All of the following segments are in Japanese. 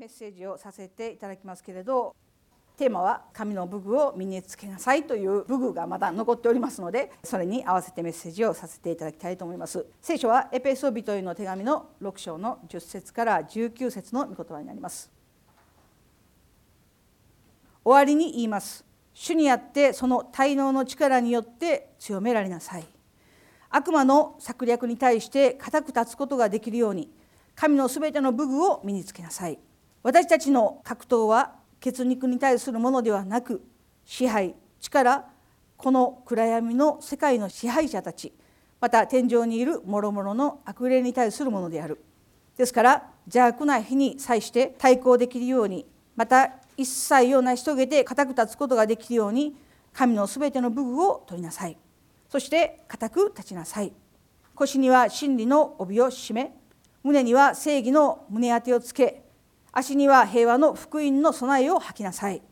メッセージをさせていただきますけれどテーマは「神の武具を身につけなさい」という武具がまだ残っておりますのでそれに合わせてメッセージをさせていただきたいと思います。聖書はエペソビトへの手紙の6章の10節から19節の御言葉になります。終わりに言います。主にあってその滞納の力によって強められなさい。悪魔の策略に対して固く立つことができるように神のすべての武具を身につけなさい。私たちの格闘は血肉に対するものではなく支配力この暗闇の世界の支配者たちまた天井にいる諸々の悪霊に対するものである。ですから邪悪な日に際して対抗できるようにまた一切を成し遂げて固く立つことができるように神のすべての武具を取りなさい。そして固く立ちなさい。腰には真理の帯を締め胸には正義の胸当てをつけ足には平和の福音の備えを吐きなさい。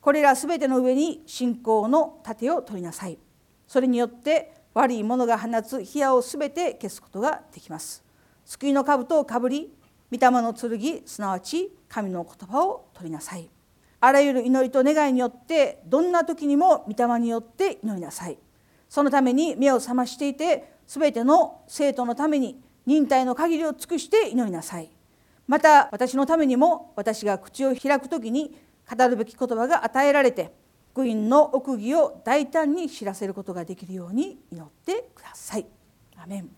これらすべての上に信仰の盾を取りなさい。それによって悪い者が放つ火矢をすべて消すことができます。救いの兜をかぶり御霊の剣すなわち神の言葉を取りなさい。あらゆる祈りと願いによってどんな時にも御霊によって祈りなさい。そのために目を覚ましていて全ての生徒のために忍耐の限りを尽くして祈りなさい。また私のためにも私が口を開く時に語るべき言葉が与えられて福音の奥義を大胆に知らせることができるように祈ってください。アメン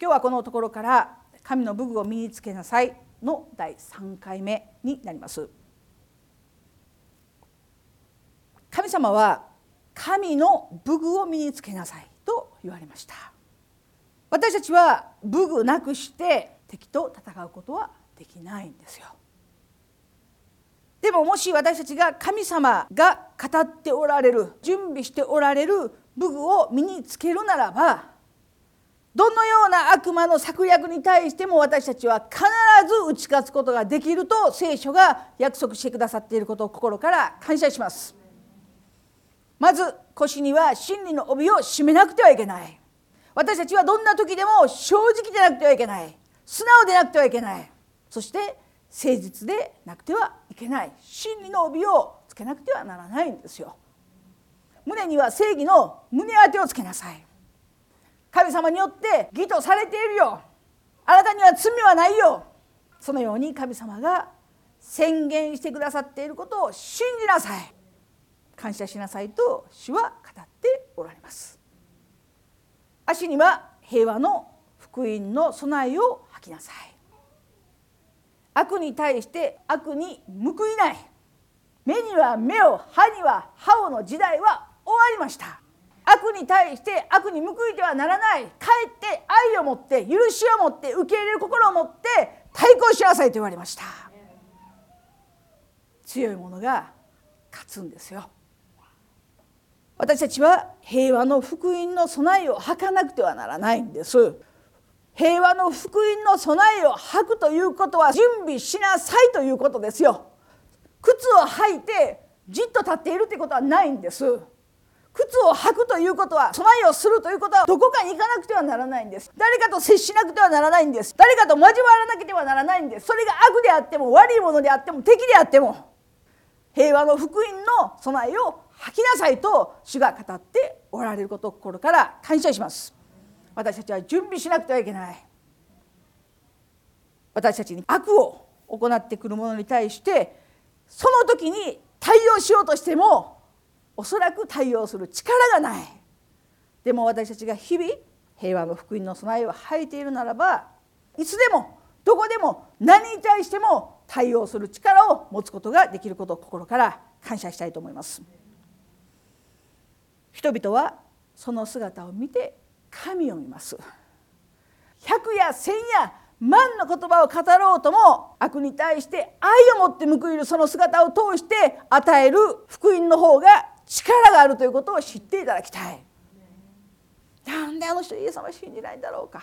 今日はこのところから「神の武具を身につけなさい」の第3回目になります。神様は神の武具を身につけなさいと言われました私たちは武具なくして敵と戦うことはできないんですよ。でももし私たちが神様が語っておられる準備しておられる武具を身につけるならばどのような悪魔の策略に対しても私たちは必ず打ち勝つことができると聖書が約束してくださっていることを心から感謝します。まず腰には真理の帯を締めなくてはいけない。私たちはどんな時でも正直でなくてはいけない。素直でなくてはいけない。そして誠実でなくてはいけない。真理の帯をつけなくてはならないんですよ。胸には正義の胸当てをつけなさい。神様によって義とされているよ。あなたには罪はないよ。そのように神様が宣言してくださっていることを信じなさい。感謝しなさいと主は語っておられます。足には平和の福音の備えを吐きなさい。悪に対して悪に報いない。目には目を歯には歯をの時代は終わりました。悪に対して悪に報いてはならない。かえって愛を持って許しを持って受け入れる心を持って対抗しなさいと言われました。強い者が勝つんですよ。私たちは平和の福音の備えを履かなくてはならないんです。平和の福音の備えを履くということは準備しなさいということですよ。靴を履いてじっと立っているということはないんです。靴を履くということは備えをするということはどこかに行かなくてはならないんです。誰かと接しなくてはならないんです。誰かと交わらなければならないんです。それが悪であっても悪いものであっても敵であっても平和の福音の備えを吐きなさいと主が語っておられることを心から感謝します。私たちは準備しなくてはいけない私たちに悪を行ってくる者に対してその時に対応しようとしてもおそらく対応する力がないでも私たちが日々平和の福音の備えを吐いているならばいつでもどこでも何に対しても対応する力を持つことができることを心から感謝したいと思います。人々はその姿を見て神を見ます。百や千や万の言葉を語ろうとも悪に対して愛を持って報いるその姿を通して与える福音の方が力があるということを知っていただきたい。なんであの人イエス様信じないんだろうか。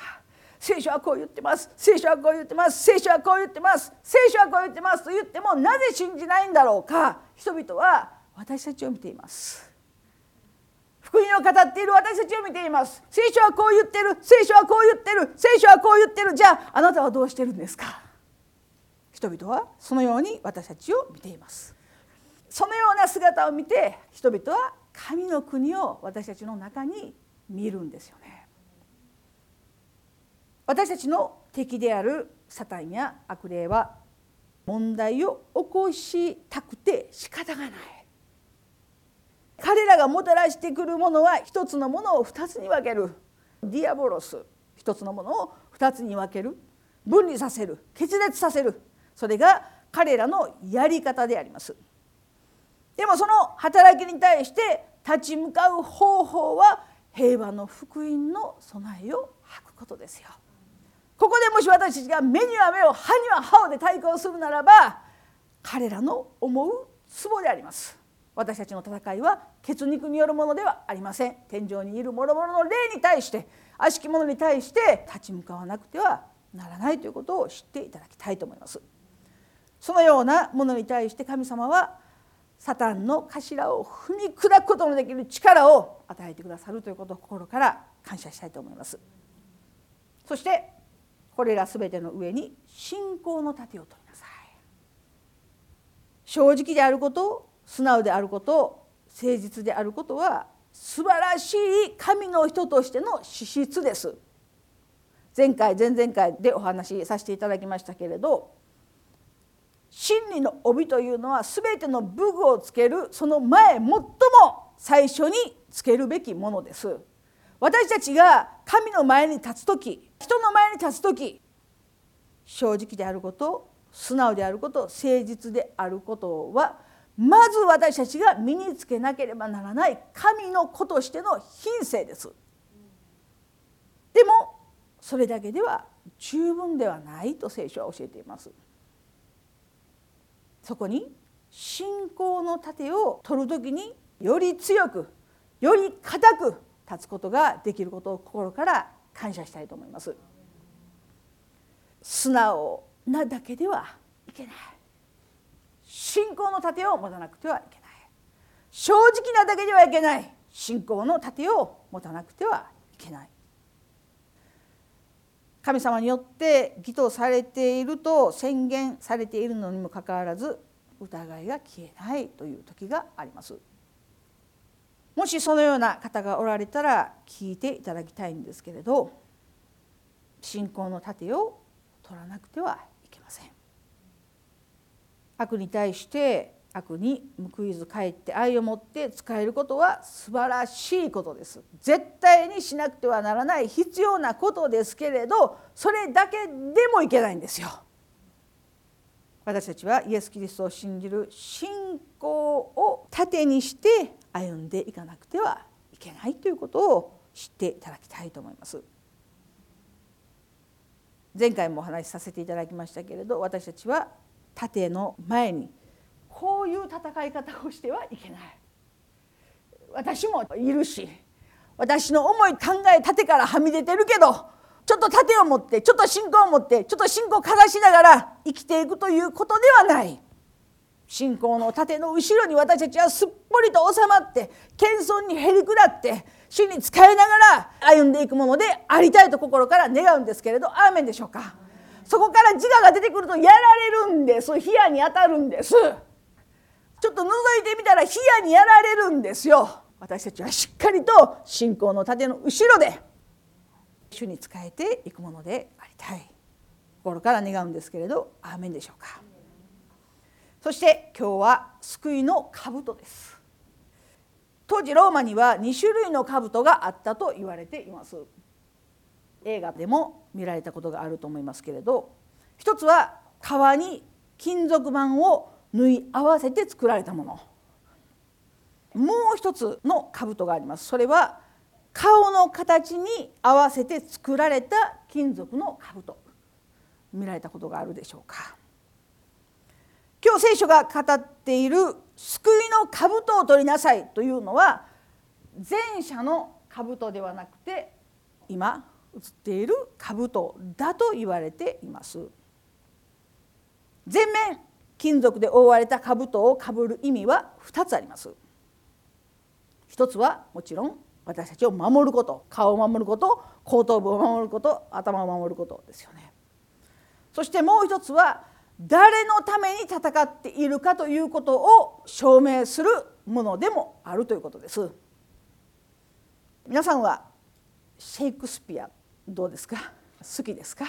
聖書はこう言ってます聖書はこう言ってます。聖書はこう言ってます。聖書はこう言ってます。と言ってもなぜ信じないんだろうか。人々は私たちを見ています。福音を語っている私たちを見ています。聖書はこう言ってる。聖書はこう言ってる。聖書はこう言ってる。じゃああなたはどうしてるんですか？人々はそのように私たちを見ています。そのような姿を見て人々は神の国を私たちの中に見るんですよね。私たちの敵であるサタンや悪霊は問題を起こしたくて仕方がない。彼らがもたらしてくるものは一つのものを二つに分ける。ディアボロス。一つのものを二つに分ける。分離させる。決裂させる。それが彼らのやり方であります。でもその働きに対して立ち向かう方法は平和の福音の備えを吐くことですよ。ここでもし私たちが目には目を歯には歯をで対抗するならば彼らの思うツボであります。私たちの戦いは血肉によるものではありません。天井にいる諸々の霊に対して悪しき者に対して立ち向かわなくてはならないということを知っていただきたいと思います。そのようなものに対して神様はサタンの頭を踏み砕くことのできる力を与えてくださるということを心から感謝したいと思います。そしてこれら全ての上に信仰の盾を取りなさい。正直であることを素直であること誠実であることは素晴らしい神の人としての資質です。前回前々回でお話しさせていただきましたけれど真理の帯というのは全ての武具をつけるその前最も最初につけるべきものです。私たちが神の前に立つ時人の前に立つ時正直であること素直であること誠実であることはまず私たちが身につけなければならない神の子としての品性です。でもそれだけでは十分ではないと聖書は教えています。そこに信仰の盾を取る時により強くより固く立つことができることを心から感謝したいと思います。素直なだけではいけない。信仰の盾を持たなくてはいけない。正直なだけではいけない。信仰の盾を持たなくてはいけない。神様によって義とされていると宣言されているのにもかかわらず疑いが消えないという時があります。もしそのような方がおられたら聞いていただきたいんですけれど信仰の盾を取らなくてはいけません悪に対して悪に報いず帰って愛を持って使えることは素晴らしいことです。絶対にしなくてはならない必要なことですけれどそれだけでもいけないんですよ。私たちはイエス・キリストを信じる信仰を盾にして歩んでいかなくてはいけないということを知っていただきたいと思います。前回もお話しさせていただきましたけれど私たちは盾の前にこういう戦い方をしてはいけない。私もいるし私の思い考え盾からはみ出てるけどちょっと盾を持ってちょっと信仰を持ってちょっと信仰をかざしながら生きていくということではない。信仰の盾の後ろに私たちはすっぽりと収まって謙遜にへりくだって主に仕えながら歩んでいくものでありたいと心から願うんですけれどアーメンでしょうか。そこから自我が出てくるとやられるんです。冷やに当たるんです。ちょっと覗いてみたら冷やにやられるんですよ。私たちはしっかりと信仰の盾の後ろで主に仕えていくものでありたい。心から願うんですけれどアーメンでしょうか。そして今日は救いの兜です。当時ローマには2種類の兜があったと言われています。映画でも見られたことがあると思いますけれど一つは革に金属板を縫い合わせて作られたもの。もう一つの兜があります。それは顔の形に合わせて作られた金属の兜。見られたことがあるでしょうか。今日聖書が語っている「救いの兜を取りなさい」というのは前者の兜ではなくて今映っている兜だと言われています。全面金属で覆われた兜をかぶる意味は2つあります。一つはもちろん私たちを守ること顔を守ること後頭部を守ること頭を守ることですよね。そしてもう一つは誰のために戦っているかということを証明するものでもあるということです。皆さんはシェイクスピアどうですか？好きですか？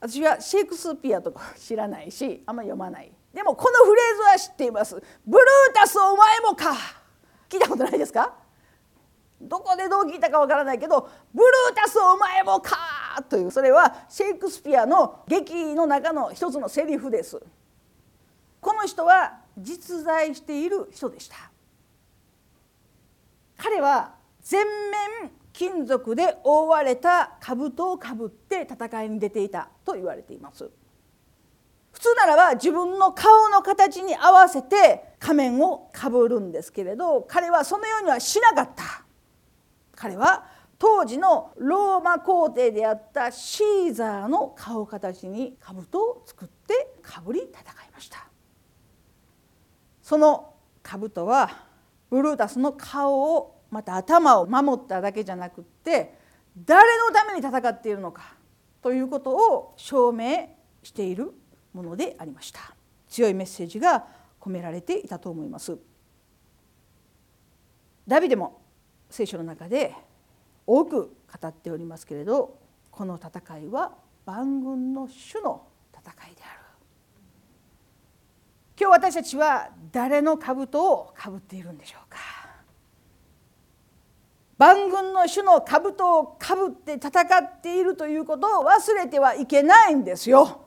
私はシェイクスピアとか知らないしあんまり読まない。でもこのフレーズは知っています。ブルータスお前もか。聞いたことないですか？どこでどう聞いたかわからないけどブルータスお前もか。というそれはシェイクスピアの劇の中の一つのセリフです。この人は実在している人でした。彼は全面金属で覆われた兜をかぶって戦いに出ていたと言われています。普通ならば自分の顔の形に合わせて仮面をかぶるんですけれど彼はそのようにはしなかった。彼は当時のローマ皇帝であったシーザーの顔形に兜を作ってかぶり戦いました。その兜はブルータスの顔をまた頭を守っただけじゃなくって誰のために戦っているのかということを証明しているものでありました。強いメッセージが込められていたと思います。ダビデも聖書の中で多く語っておりますけれどこの戦いは万軍の主の戦いである。今日私たちは誰の兜をかぶっているんでしょうか。万軍の主の兜をかぶって戦っているということを忘れてはいけないんですよ。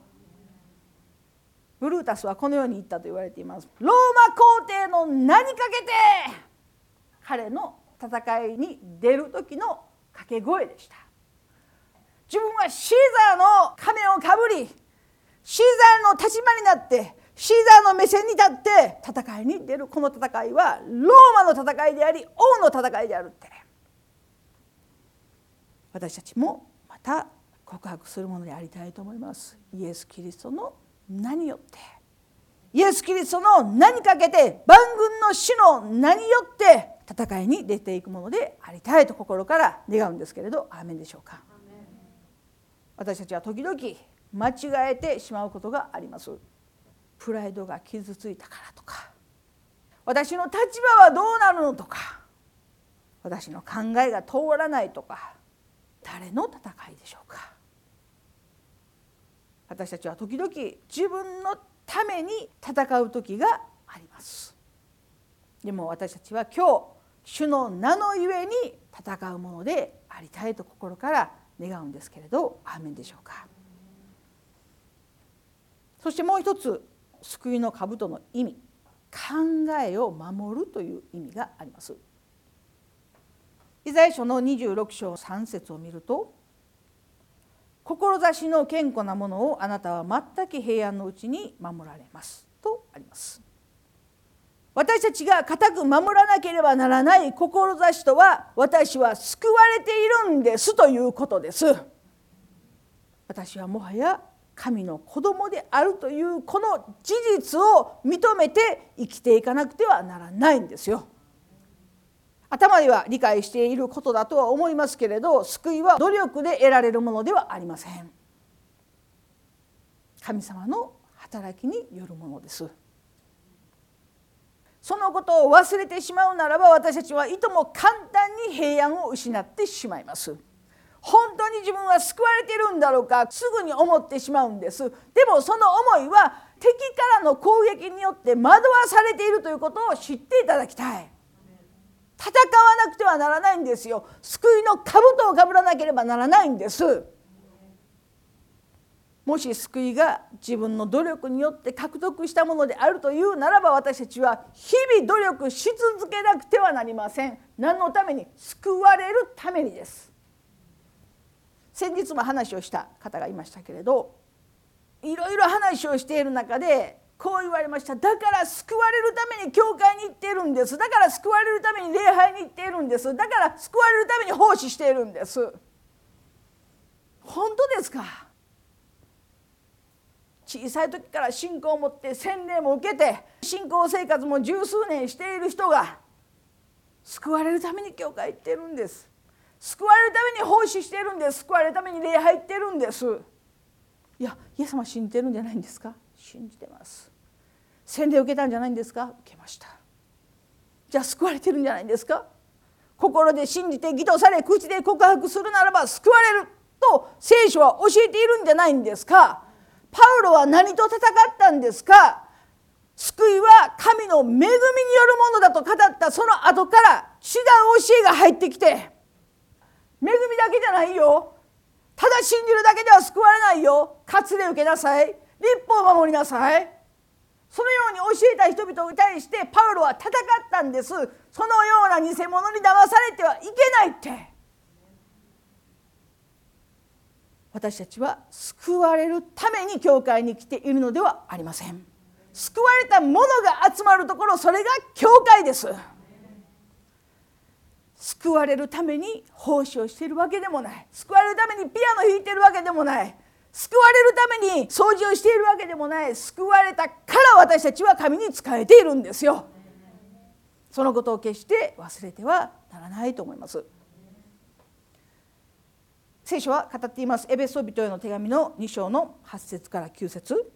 ブルータスはこのように言ったと言われています。ローマ皇帝の名にかけて彼の戦いに出る時の掛け声でした。自分はシーザーの仮面をかぶりシーザーの立場になってシーザーの目線に立って戦いに出るこの戦いはローマの戦いであり王の戦いであるって私たちもまた告白するものでありたいと思います。イエス・キリストの名によって。イエス・キリストの名にかけて万軍の死の名によって戦いに出ていくものでありたいと心から願うんですけれどアーメンでしょうか。私たちは時々間違えてしまうことがあります。プライドが傷ついたからとか。私の立場はどうなるのとか。私の考えが通らないとか。誰の戦いでしょうか？私たちは時々自分のために戦う時があります。でも私たちは今日主の名のゆえに戦うものでありたいと心から願うんですけれどアーメンでしょうか？そしてもう一つ救いの兜の意味。考えを守るという意味があります。イザヤ書の26章3節を見ると「志の健康なものをあなたは全く平安のうちに守られます」とあります。私たちが固く守らなければならない志とは私は救われているんですということです。私はもはや神の子供であるというこの事実を認めて生きていかなくてはならないんですよ。頭では理解していることだとは思いますけれど救いは努力で得られるものではありません。神様の働きによるものです。そのことを忘れてしまうならば私たちはいとも簡単に平安を失ってしまいます。本当に自分は救われているんだろうかすぐに思ってしまうんです。でもその思いは敵からの攻撃によって惑わされているということを知っていただきたい。戦わなくてはならないんですよ。救いの兜をかぶらなければならないんです。もし救いが自分の努力によって獲得したものであるというならば私たちは日々努力し続けなくてはなりません。何のために救われるためにです。先日も話をした方がいましたけれどいろいろ話をしている中でこう言われました。だから救われるために教会に行っているんです。だから救われるために礼拝に行っているんです。だから救われるために奉仕しているんです。本当ですか？小さい時から信仰を持って洗礼も受けて信仰生活も十数年している人が救われるために教会行ってるんです。救われるために奉仕してるんです。救われるために礼拝行ってるんです。いやイエス様信じてるんじゃないんですか？信じてます。洗礼を受けたんじゃないんですか？受けました。じゃあ救われてるんじゃないんですか？心で信じて義とされ口で告白するならば救われると聖書は教えているんじゃないんですか？パウロは何と戦ったんですか？救いは神の恵みによるものだと語った。その後から違う教えが入ってきて恵みだけじゃないよ。ただ信じるだけでは救われないよ。割礼受けなさい。立法を守りなさい。そのように教えた人々に対してパウロは戦ったんです。そのような偽物に騙されてはいけないって。私たちは救われるために教会に来ているのではありません。救われた者が集まるところそれが教会です。救われるために奉仕をしているわけでもない。救われるためにピアノ弾いてるわけでもない。救われるために掃除をしているわけでもない。救われたから私たちは神に仕えているんですよ。そのことを決して忘れてはならないと思います。聖書は語っています。エベソビトへの手紙の2章の8節から9節。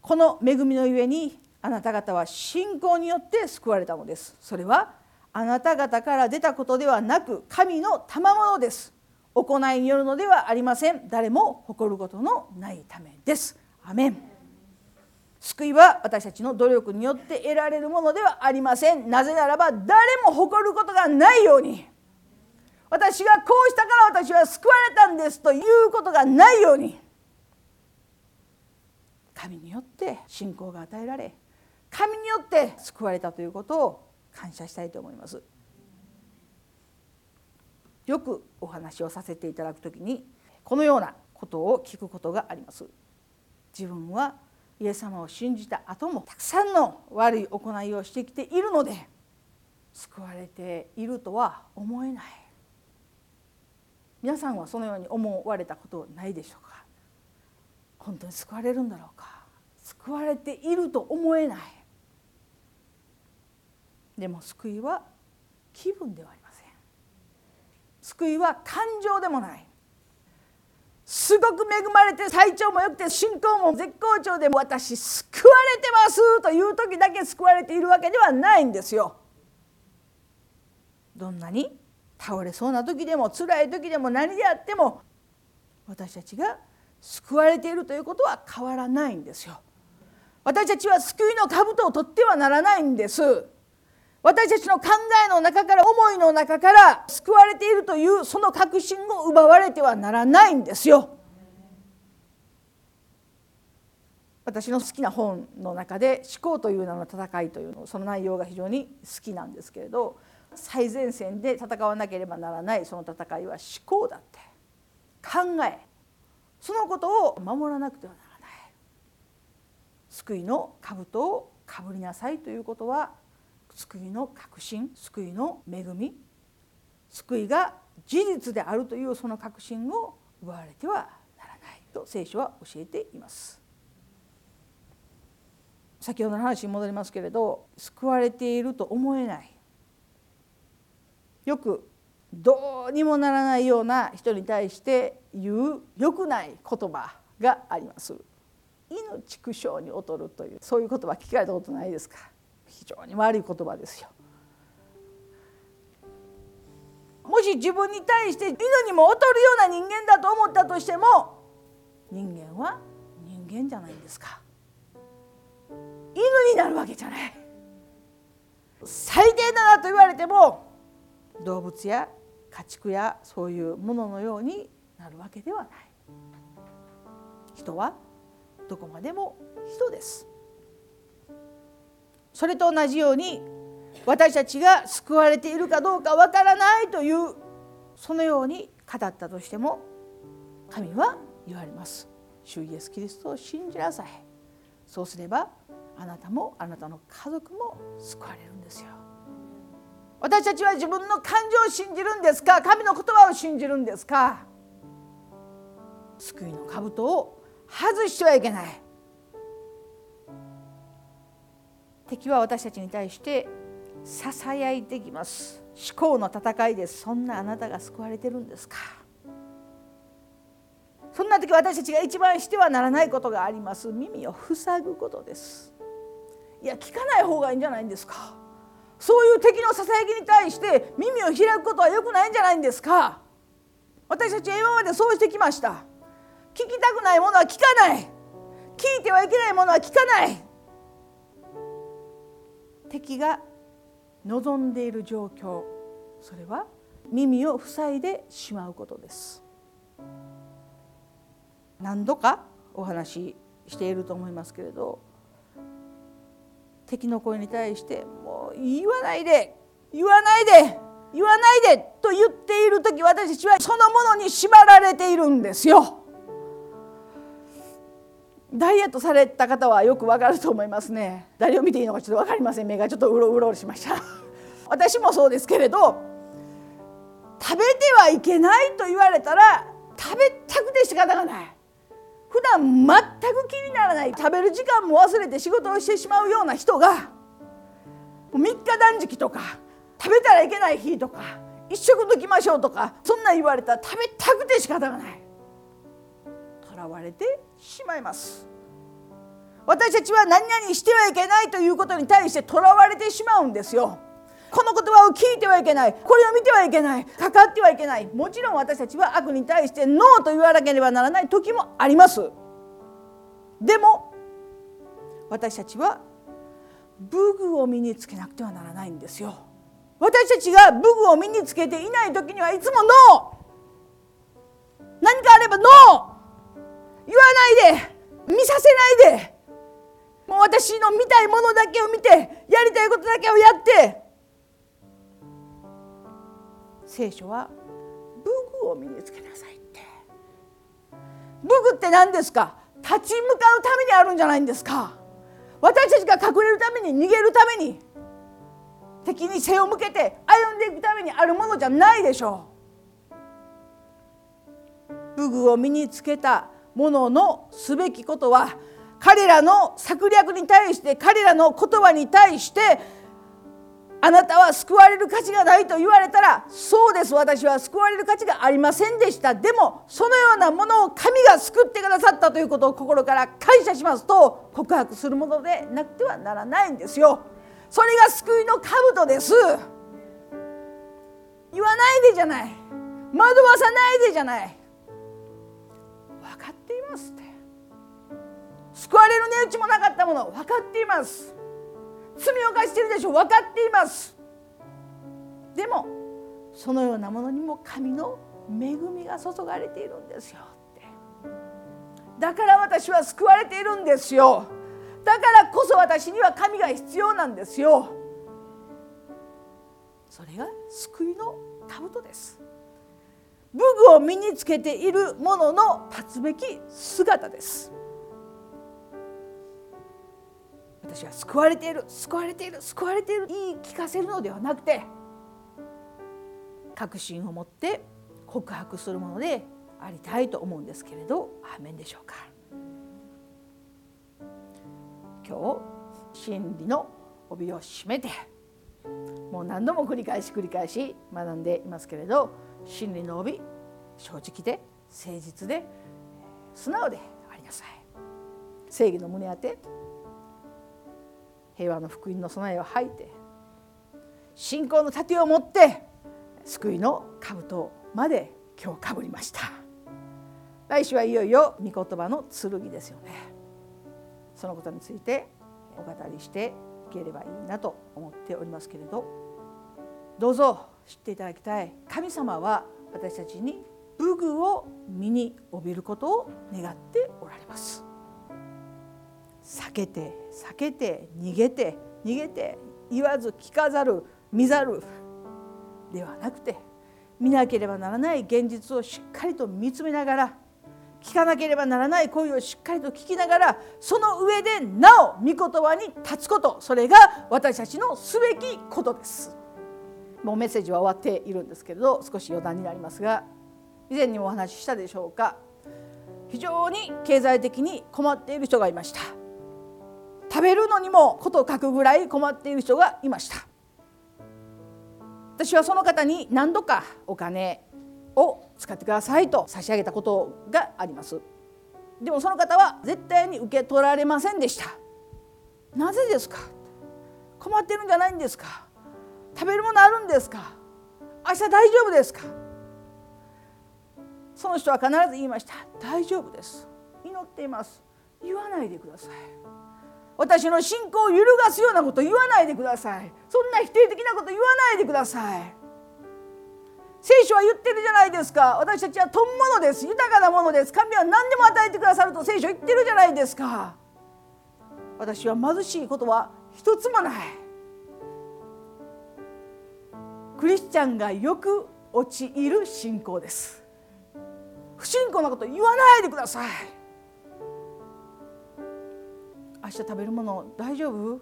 この恵みのゆえにあなた方は信仰によって救われたのです。それはあなた方から出たことではなく神の賜物です。行いによるのではありません。誰も誇ることのないためです。アメン。救いは私たちの努力によって得られるものではありません。なぜならば誰も誇ることがないように。私がこうしたから私は救われたんですということがないように。神によって信仰が与えられ神によって救われたということを感謝したいと思います。よくお話をさせていただくときにこのようなことを聞くことがあります。自分はイエス様を信じた後もたくさんの悪い行いをしてきているので救われているとは思えない。皆さんはそのように思われたことないでしょうか？本当に救われるんだろうか？救われていると思えない。でも救いは気分ではありません救いは感情でもないすごく恵まれて体調も良くて信仰も絶好調で私救われてますという時だけ救われているわけではないんですよ。どんなに倒れそうな時でも辛い時でも何であっても私たちが救われているということは変わらないんですよ。私たちは救いの兜を取ってはならないんです。私たちの考えの中から思いの中から救われているというその確信を奪われてはならないんですよ。私の好きな本の中で「思考という名の戦い」というのその内容が非常に好きなんですけれど最前線で戦わなければならないその戦いは思考だって。考え。そのことを守らなくてはならない。救いの兜をかぶりなさいということは救いの確信救いの恵み救いが事実であるというその確信を奪われてはならないと聖書は教えています。先ほどの話に戻りますけれど救われていると思えない。よくどうにもならないような人に対して言う良くない言葉があります。命苦笑に劣るというそういう言葉聞かれたことないですか？非常に悪い言葉ですよ。もし自分に対して犬にも劣るような人間だと思ったとしても人間は人間じゃないんですか。犬になるわけじゃない。最低だなと言われても動物や家畜やそういうもののようになるわけではない。人はどこまでも人です。それと同じように私たちが救われているかどうかわからないというそのように語ったとしても神は言われます。主イエス・キリストを信じなさい。そうすればあなたもあなたの家族も救われるんですよ。私たちは自分の感情を信じるんですか？神の言葉を信じるんですか？救いの兜を外してはいけない。敵は私たちに対してささやいてきます。思考の戦いです。そんなあなたが救われてるんですか？そんな時私たちが一番してはならないことがあります。耳を塞ぐことです。いや聞かない方がいいんじゃないんですか？そういう敵のささやきに対して耳を開くことは良くないんじゃないんですか？私たちは今までそうしてきました。聞きたくないものは聞かない。聞いてはいけないものは聞かない。敵が望んでいる状況それは耳を塞いでしまうことです何度かお話ししていると思いますけれど敵の声に対して「もう言わないで言わないで言わないで」と言っている時私たちはそのものに縛られているんですよ。ダイエットされた方はよくわかると思いますね。誰を見ていいのかちょっと分かりません。目がちょっとうろうろしました。私もそうですけれど食べてはいけないと言われたら食べたくて仕方がない。普段全く気にならない。食べる時間も忘れて仕事をしてしまうような人が3日断食とか食べたらいけない日とか一食抜きましょうとかそんな言われたら食べたくて仕方がない。とらわれてしまいます。私たちは何々してはいけないということに対してとらわれてしまうんですよ。この言葉を聞いてはいけない。これを見てはいけない。かかってはいけない。もちろん私たちは悪に対してノーと言わなければならない時もあります。でも私たちは武具を身につけなくてはならないんですよ。私たちが武具を身につけていない時にはいつもノー。私の見たいものだけを見てやりたいことだけをやって聖書は武具を身につけなさいって。武具って何ですか？立ち向かうためにあるんじゃないんですか？私たちが隠れるために逃げるために敵に背を向けて歩んでいくためにあるものじゃないでしょう。武具を身につけたもののすべきことは彼らの策略に対して彼らの言葉に対してあなたは救われる価値がないと言われたらそうです私は救われる価値がありませんでした。でもそのようなものを神が救ってくださったということを心から感謝しますと告白するものでなくてはならないんですよ。それが救いの兜です。言わないでじゃない。惑わさないでじゃない。分かっていますって。救われる値打ちもなかったもの分かっています。罪を犯してるでしょ分かっています。でもそのようなものにも神の恵みが注がれているんですよって。だから私は救われているんですよ。だからこそ私には神が必要なんですよ。それが救いの兜です。武具を身につけているものの立つべき姿です。私は救われている救われている救われている言い聞かせるのではなくて確信を持って告白するものでありたいと思うんですけれどアーメンでしょうか。今日真理の帯を締めてもう何度も繰り返し繰り返し学んでいますけれど真理の帯正直で誠実で素直でありなさい。正義の胸当て平和の福音の備えを吐いて信仰の盾を持って救いの兜まで今日かぶりました。来週はいよいよ御言葉の剣ですよね。そのことについてお語りしていければいいなと思っておりますけれど。どうぞ知っていただきたい。神様は私たちに武具を身に帯びることを願っておられます。避けて避けて逃げて逃げて言わず聞かざる見ざるではなくて見なければならない現実をしっかりと見つめながら聞かなければならない声をしっかりと聞きながらその上でなお御言葉に立つことそれが私たちのすべきことです。もうメッセージは終わっているんですけれど少し余談になりますが以前にもお話ししたでしょうか非常に経済的に困っている人がいました食べるのにもことを書くぐらい困っている人がいました。私はその方に何度かお金を使ってくださいと差し上げたことがあります。でもその方は絶対に受け取られませんでした。なぜですか？困ってるんじゃないんですか？食べるものあるんですか？明日大丈夫ですか？その人は必ず言いました。大丈夫です。祈っています。言わないでください。私の信仰を揺るがすようなこと言わないでください。そんな否定的なこと言わないでください。聖書は言ってるじゃないですか。私たちは富物です。豊かなものです。神は何でも与えてくださると聖書言ってるじゃないですか。私は貧しいことは一つもない。クリスチャンがよく陥る信仰です。不信仰なこと言わないでください。明日食べるもの大丈夫？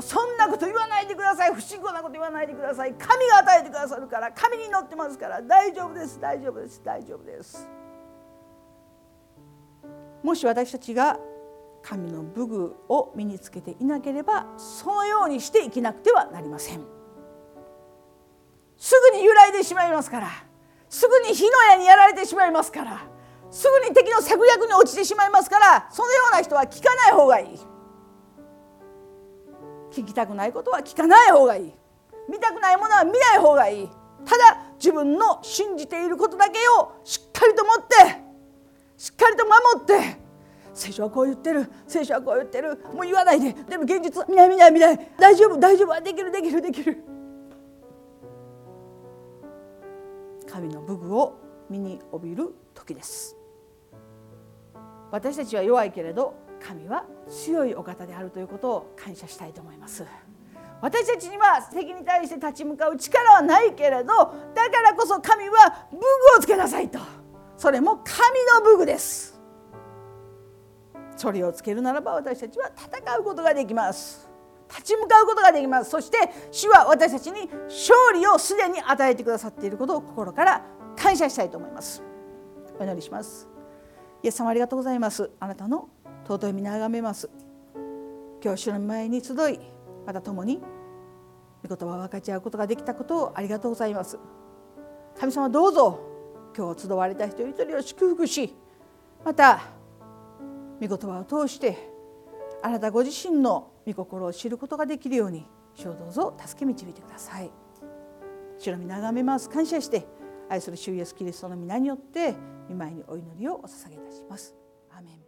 そんなこと言わないでください。不信仰なこと言わないでください。神が与えてくださるから神に乗ってますから。大丈夫です。大丈夫です。大丈夫です。もし私たちが神の武具を身につけていなければそのようにして生きなくてはなりません。すぐに揺らいでしまいますから。すぐに火の矢にやられてしまいますから。すぐに敵の策略に落ちてしまいますからそのような人は聞かない方がいい。聞きたくないことは聞かない方がいい。見たくないものは見ない方がいい。ただ自分の信じていることだけをしっかりと持ってしっかりと守って聖書はこう言ってる聖書はこう言ってる。もう言わないで。でも現実見ない見ない見ない。大丈夫大丈夫。できるできるできる。神の武具を身に帯びる時です。私たちは弱いけれど神は強いお方であるということを感謝したいと思います。私たちには敵に対して立ち向かう力はないけれどだからこそ神は武具をつけなさいと。それも神の武具です。それをつけるならば私たちは戦うことができます。立ち向かうことができます。そして主は私たちに勝利をすでに与えてくださっていることを心から感謝したいと思います。お祈りします。イエス様ありがとうございます。あなたの尊い皆あがめます。今日主の前に集いまた共に御言葉を分かち合うことができたことをありがとうございます。神様どうぞ今日集われた一人一人を祝福しまた御言葉を通してあなたご自身の御心を知ることができるように主をどうぞ助け導いてください。主の皆がめます。感謝して愛する主イエスキリストの皆によって御前にお祈りをお捧げいたします。アメン。